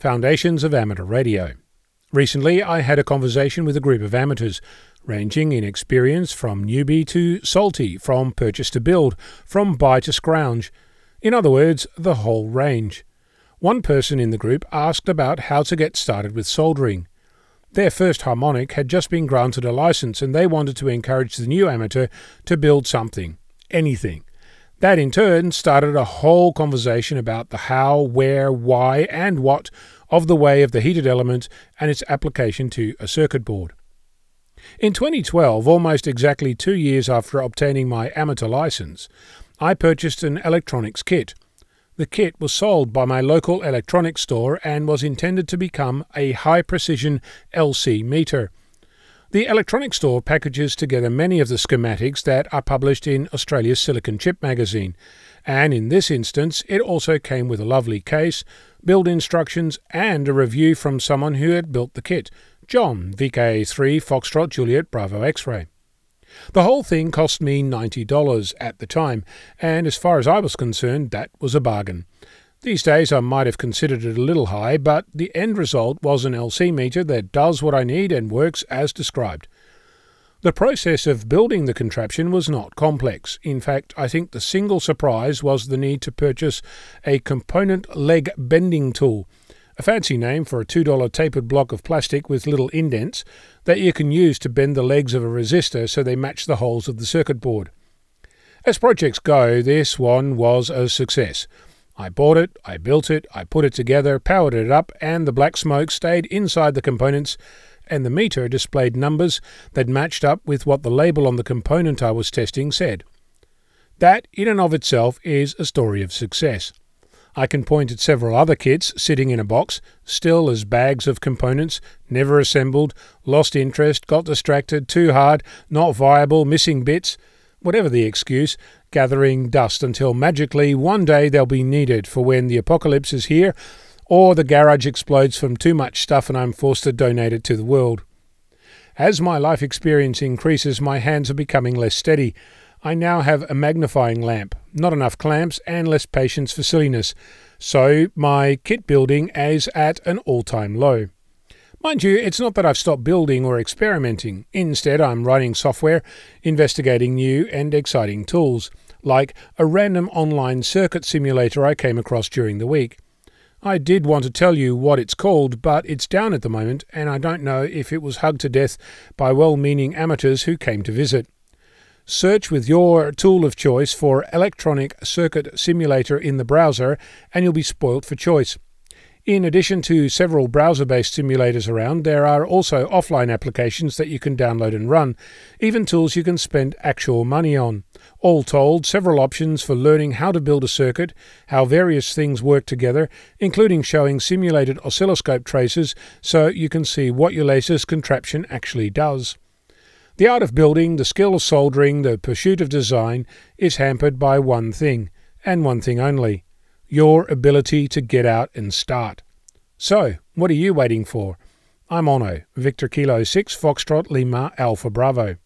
Foundations of Amateur Radio. Recently, I had a conversation with a group of amateurs, ranging in experience from newbie to salty, from purchase to build, from buy to scrounge. In other words, the whole range. One person in the group asked about how to get started with soldering. Their first harmonic had just been granted a license and they wanted to encourage the new amateur to build something, anything. That in turn started a whole conversation about the how, where, why, and what of the way of the heated element and its application to a circuit board. In 2012, almost exactly two years after obtaining my amateur license, I purchased an electronics kit. The kit was sold by my local electronics store and was intended to become a high precision LC meter. The electronics store packages together many of the schematics that are published in Australia's Silicon Chip magazine, and in this instance it also came with a lovely case, build instructions, and a review from someone who had built the kit, John, VK3 Foxtrot Juliet Bravo X ray. The whole thing cost me $90 at the time, and as far as I was concerned, that was a bargain. These days I might have considered it a little high, but the end result was an LC meter that does what I need and works as described. The process of building the contraption was not complex. In fact, I think the single surprise was the need to purchase a component leg bending tool, a fancy name for a $2 tapered block of plastic with little indents that you can use to bend the legs of a resistor so they match the holes of the circuit board. As projects go, this one was a success. I bought it, I built it, I put it together, powered it up, and the black smoke stayed inside the components and the meter displayed numbers that matched up with what the label on the component I was testing said. That, in and of itself, is a story of success. I can point at several other kits sitting in a box, still as bags of components, never assembled, lost interest, got distracted, too hard, not viable, missing bits, whatever the excuse, gathering dust until magically one day they'll be needed for when the apocalypse is here or the garage explodes from too much stuff and I'm forced to donate it to the world. As my life experience increases, my hands are becoming less steady. I now have a magnifying lamp, not enough clamps, and less patience for silliness, so my kit building is at an all time low. Mind you, it's not that I've stopped building or experimenting. Instead, I'm writing software, investigating new and exciting tools, like a random online circuit simulator I came across during the week. I did want to tell you what it's called, but it's down at the moment, and I don't know if it was hugged to death by well meaning amateurs who came to visit. Search with your tool of choice for Electronic Circuit Simulator in the browser, and you'll be spoilt for choice. In addition to several browser based simulators around, there are also offline applications that you can download and run, even tools you can spend actual money on. All told, several options for learning how to build a circuit, how various things work together, including showing simulated oscilloscope traces so you can see what your latest contraption actually does. The art of building, the skill of soldering, the pursuit of design is hampered by one thing, and one thing only your ability to get out and start. So, what are you waiting for? I'm Onno, Victor Kilo 6 Foxtrot Lima Alpha Bravo.